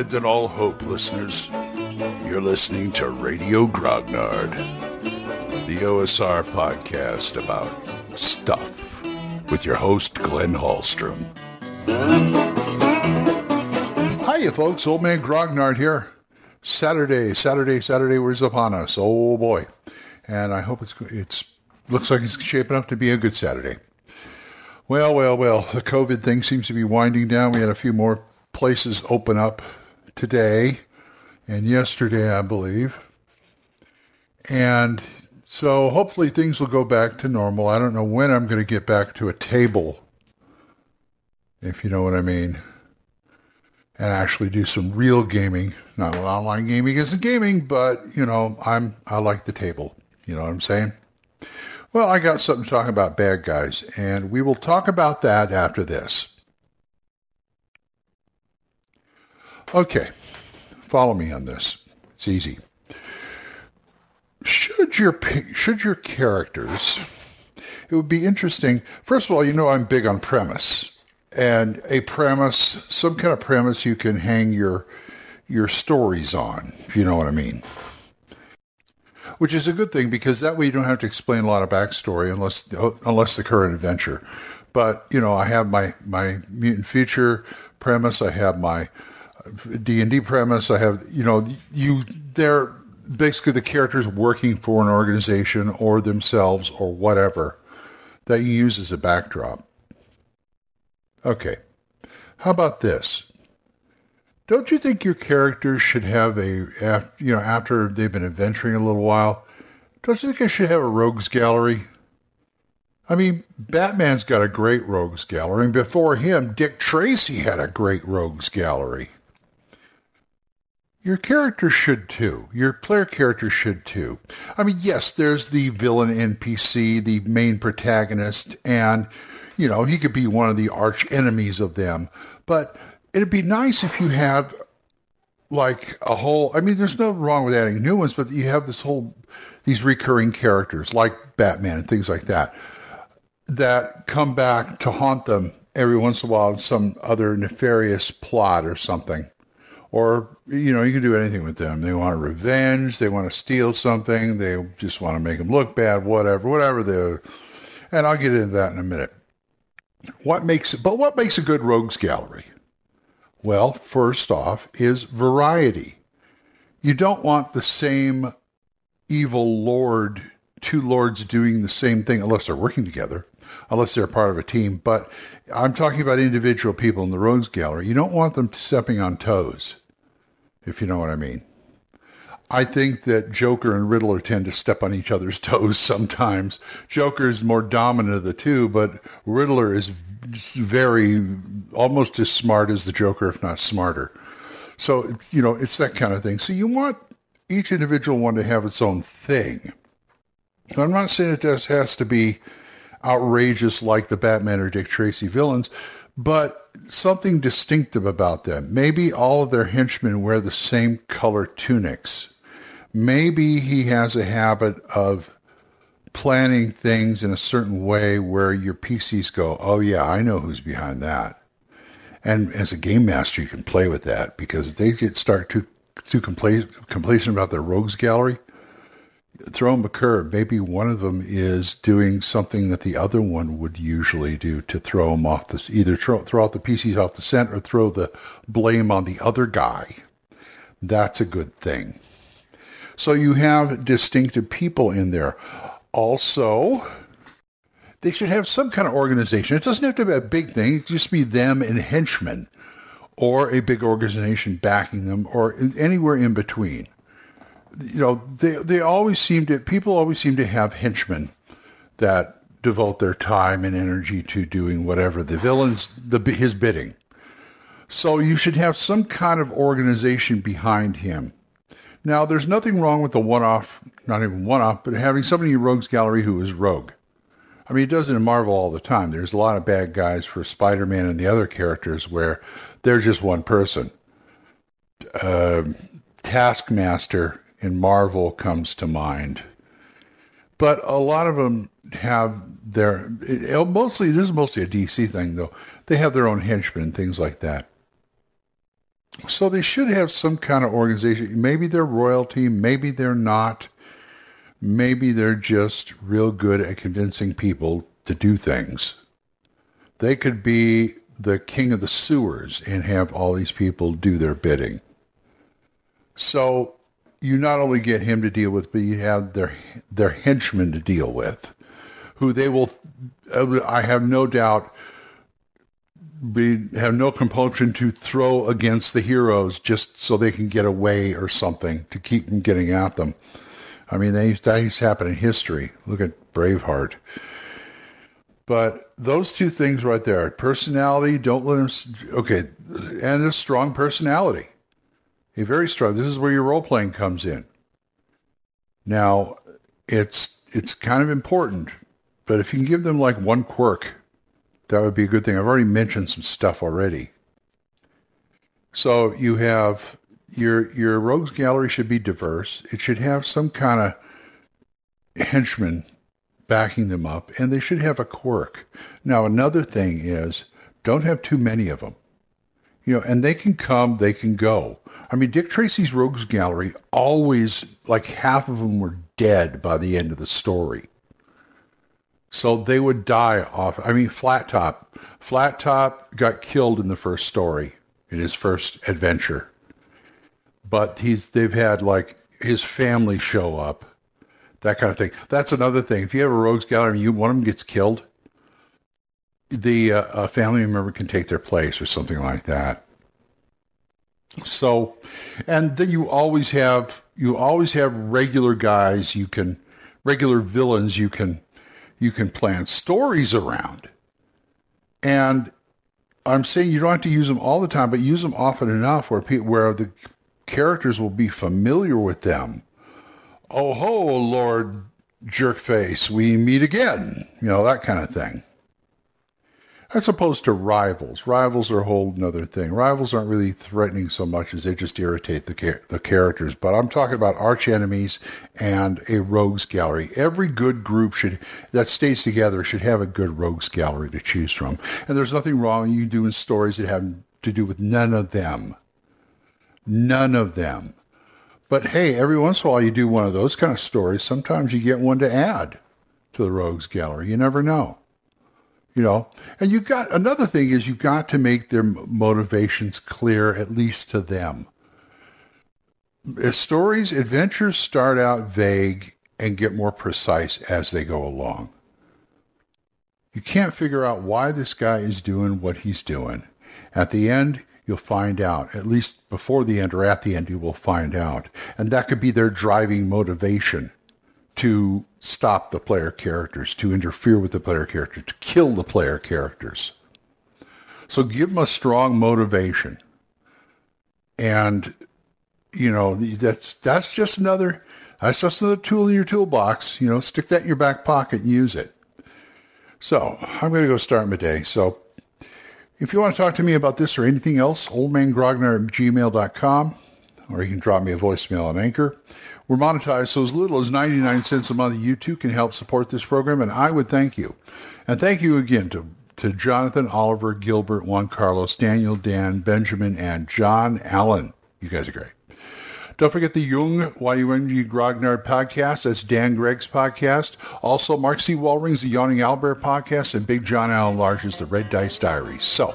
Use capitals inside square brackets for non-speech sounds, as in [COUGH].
Abandon all hope, listeners. You're listening to Radio Grognard, the OSR podcast about stuff with your host, Glenn Hallstrom. Hiya, folks. Old Man Grognard here. Saturday, Saturday, Saturday was upon us. Oh boy. And I hope it's, it's, looks like it's shaping up to be a good Saturday. Well, well, well, the COVID thing seems to be winding down. We had a few more places open up today and yesterday, I believe. And so hopefully things will go back to normal. I don't know when I'm going to get back to a table, if you know what I mean, and actually do some real gaming. Not online gaming isn't gaming, but you know, I'm I like the table. You know what I'm saying? Well, I got something to talk about bad guys, and we will talk about that after this. Okay, follow me on this. It's easy. Should your should your characters? It would be interesting. First of all, you know I'm big on premise, and a premise, some kind of premise you can hang your your stories on. If you know what I mean. Which is a good thing because that way you don't have to explain a lot of backstory unless unless the current adventure. But you know, I have my my mutant future premise. I have my D and D premise. I have you know you they're basically the characters working for an organization or themselves or whatever that you use as a backdrop. Okay, how about this? Don't you think your characters should have a you know after they've been adventuring a little while? Don't you think they should have a rogues gallery? I mean, Batman's got a great rogues gallery, and before him, Dick Tracy had a great rogues gallery. Your character should too. Your player character should too. I mean, yes, there's the villain NPC, the main protagonist, and, you know, he could be one of the arch enemies of them. But it'd be nice if you had, like, a whole. I mean, there's no wrong with adding new ones, but you have this whole, these recurring characters like Batman and things like that, that come back to haunt them every once in a while in some other nefarious plot or something or you know you can do anything with them. They want revenge. They want to steal something. They just want to make them look bad whatever whatever they and i'll get into that in a minute. What makes but what makes a good rogues gallery? Well first off is variety. You don't want the same evil lord two lords doing the same thing unless they're working together unless they're part of a team but i'm talking about individual people in the rogues gallery you don't want them stepping on toes if you know what I mean. I think that Joker and Riddler tend to step on each other's [LAUGHS] toes sometimes. Joker is more dominant of the two, but Riddler is very, almost as smart as the Joker, if not smarter. So, you know, it's that kind of thing. So you want each individual one to have its own thing. I'm not saying it just has to be outrageous like the Batman or Dick Tracy villains, but something distinctive about them. Maybe all of their henchmen wear the same color tunics. Maybe he has a habit of planning things in a certain way where your PCs go, oh, yeah, I know who's behind that. And as a game master, you can play with that because if they get start too, too complacent about their rogues gallery, throw them a curve. Maybe one of them is doing something that the other one would usually do to throw them off the either throw, throw out the PCs off the scent or throw the blame on the other guy. That's a good thing. So you have distinctive people in there. Also, they should have some kind of organization. It doesn't have to be a big thing. It just be them and henchmen or a big organization backing them or anywhere in between you know, they they always seem to people always seem to have henchmen that devote their time and energy to doing whatever the villain's the his bidding. So you should have some kind of organization behind him. Now, there's nothing wrong with the one-off, not even one-off, but having somebody in Rogues Gallery who is rogue. I mean, it does it in Marvel all the time. There's a lot of bad guys for Spider-Man and the other characters where they're just one person. Uh, Taskmaster in Marvel comes to mind. But a lot of them have their mostly this is mostly a DC thing though. They have their own henchmen and things like that. So they should have some kind of organization. Maybe they're royalty, maybe they're not. Maybe they're just real good at convincing people to do things. They could be the king of the sewers and have all these people do their bidding. So you not only get him to deal with, but you have their their henchmen to deal with, who they will. I have no doubt. Be, have no compulsion to throw against the heroes just so they can get away or something to keep them getting at them. I mean, they, that used to happen in history. Look at Braveheart. But those two things right there personality, don't let them, okay, and a strong personality. A very strong, this is where your role playing comes in. Now, it's, it's kind of important, but if you can give them like one quirk, that would be a good thing. I've already mentioned some stuff already. So you have your your rogues gallery should be diverse. It should have some kind of henchman backing them up, and they should have a quirk. Now, another thing is don't have too many of them. You know, and they can come, they can go. I mean, Dick Tracy's Rogues Gallery always, like half of them were dead by the end of the story. So they would die off. I mean, Flat Top. Flat Top got killed in the first story, in his first adventure. But he's they've had like his family show up that kind of thing. That's another thing. If you have a rogues gallery and you one of them gets killed, the uh, family member can take their place or something like that. So, and then you always have you always have regular guys you can regular villains you can you can plan stories around. And I'm saying you don't have to use them all the time, but use them often enough where people, where the characters will be familiar with them oh ho, Lord Jerkface, we meet again. You know, that kind of thing. As opposed to rivals. Rivals are a whole other thing. Rivals aren't really threatening so much as they just irritate the, char- the characters. But I'm talking about arch enemies and a rogues gallery. Every good group should that stays together should have a good rogues gallery to choose from. And there's nothing wrong you doing stories that have to do with none of them. None of them. But hey, every once in a while you do one of those kind of stories. Sometimes you get one to add to the rogues gallery. You never know. You know, and you've got another thing is you've got to make their motivations clear, at least to them. As stories, adventures start out vague and get more precise as they go along. You can't figure out why this guy is doing what he's doing. At the end, you'll find out. At least before the end or at the end, you will find out. And that could be their driving motivation to stop the player characters, to interfere with the player character, to kill the player characters. So give them a strong motivation. And, you know, that's, that's just another, that's just another tool in your toolbox. You know, stick that in your back pocket and use it. So I'm to go start my day. So if you want to talk to me about this or anything else, oldmangrognard at gmail.com, or you can drop me a voicemail on Anchor. We're monetized, so as little as 99 cents a month, you too can help support this program, and I would thank you. And thank you again to, to Jonathan, Oliver, Gilbert, Juan Carlos, Daniel, Dan, Benjamin, and John Allen. You guys are great. Don't forget the Yung Y-U-N-G Grognard podcast. That's Dan Gregg's podcast. Also, Mark C. Wallring's The Yawning Albert podcast and Big John Allen Large's The Red Dice Diary. So,